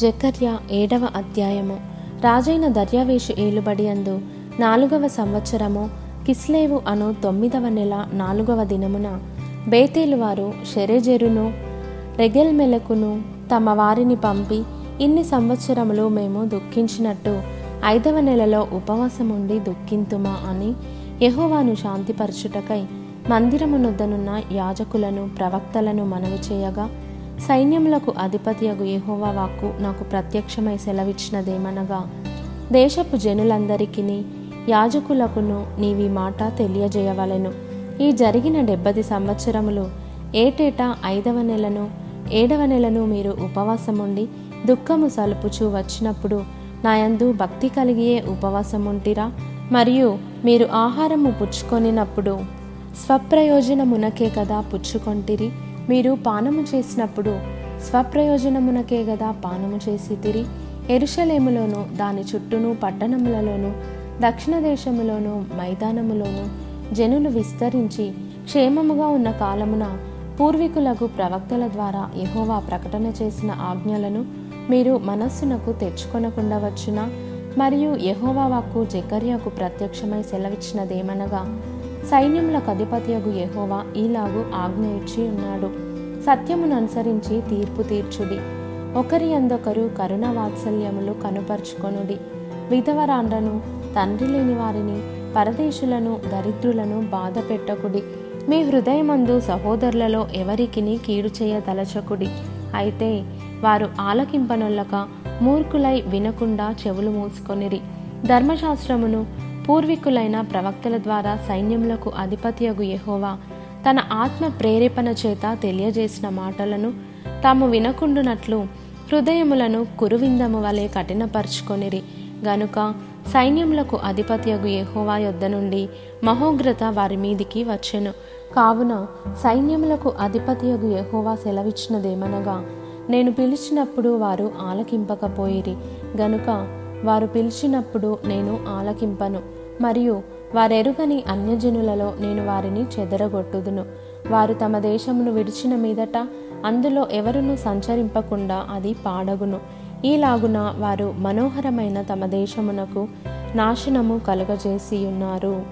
జకర్య ఏడవ అధ్యాయము. రాజైన దర్యావేషు ఏలుబడి అందు నాలుగవ సంవత్సరము కిస్లేవు అను తొమ్మిదవ నెల నాలుగవ దినమున బేతేలు వారు షెరెజెరును రెగెల్మెలకును తమ వారిని పంపి ఇన్ని సంవత్సరములు మేము దుఃఖించినట్టు ఐదవ నెలలో ఉపవాసం ఉండి దుఃఖింతుమా అని యహోవాను శాంతిపరచుటకై మందిరమునొద్దనున్న యాజకులను ప్రవక్తలను మనవి చేయగా సైన్యములకు అధిపతియగు యెహోవా వాక్కు నాకు ప్రత్యక్షమై సెలవిచ్చినదేమనగా దేశపు జనులందరికీ యాజకులకును నీవి మాట తెలియజేయవలెను. ఈ జరిగిన డెబ్బది సంవత్సరములు ఏటేటా ఐదవ నెలను ఏడవ నెలను మీరు ఉపవాసముండి దుఃఖము సలుపుచూ వచ్చినప్పుడు నాయందు భక్తి కలిగియే ఉపవాసముంటిరా? మరియు మీరు ఆహారము పుచ్చుకొనినప్పుడు స్వప్రయోజనమునకే కదా పుచ్చుకొంటిరి? మీరు పానము చేసినప్పుడు స్వప్రయోజనమునకే గదా పానము చేసి తిరి. ఎరుషలేములోను దాని చుట్టూను పట్టణములలోను దక్షిణ దేశములోను మైదానములోను జనులు విస్తరించి క్షేమముగా ఉన్న కాలమున పూర్వీకులకు ప్రవక్తల ద్వారా యహోవా ప్రకటన చేసిన ఆజ్ఞలను మీరు మనస్సునకు తెచ్చుకొనకుండవచ్చునా? మరియు యహోవా వాక్కు జకర్యాకు ప్రత్యక్షమై సెలవిచ్చినదేమనగా సైన్యములకు అధిపతియగు యహోవా ఈలాగు ఆజ్ఞ ఇచ్చి ఉన్నాడు. సత్యమును అనుసరించి తీర్పు తీర్చుడి. ఒకరి అందొకరు కరుణ వాత్సల్యములు కనుపరుచుకొనుడి. విధవరాండ్రను తండ్రి లేని వారిని పరదేశులను దరిద్రులను బాధ పెట్టకుడి. మీ హృదయమందు సహోదరులలో ఎవరికిని కీడు చేయదలచకుడి. అయితే వారు ఆలకింపనొల్లక మూర్ఖులై వినకుండా చెవులు మూసుకొనిరి. ధర్మశాస్త్రమును పూర్వీకులైన ప్రవక్తల ద్వారా సైన్యములకు అధిపతియగు యహోవా తన ఆత్మ ప్రేరేపణ చేత తెలియజేసిన మాటలను తాము వినకుండునట్లు హృదయములను కురువిందము వలె కఠినపరుచుకొనిరి. గనుక సైన్యములకు అధిపతియగు యహోవా యొద్ద నుండి మహోగ్రత వారి మీదికి వచ్చెను. కావున సైన్యములకు అధిపతియగు యహోవా సెలవిచ్చినదేమనగా నేను పిలిచినప్పుడు వారు ఆలకింపకపోయిరి. గనుక వారు పిలిచినప్పుడు నేను ఆలకింపను మరియు వారెరుగని అన్యజనులలో నేను వారిని చెదరగొట్టుదును. వారు తమ దేశమును విడిచిన మీదట అందులో ఎవరును సంచరింపకుండా అది పాడగును. ఈలాగున వారు మనోహరమైన తమ దేశమునకు నాశనము కలుగజేసి ఉన్నారు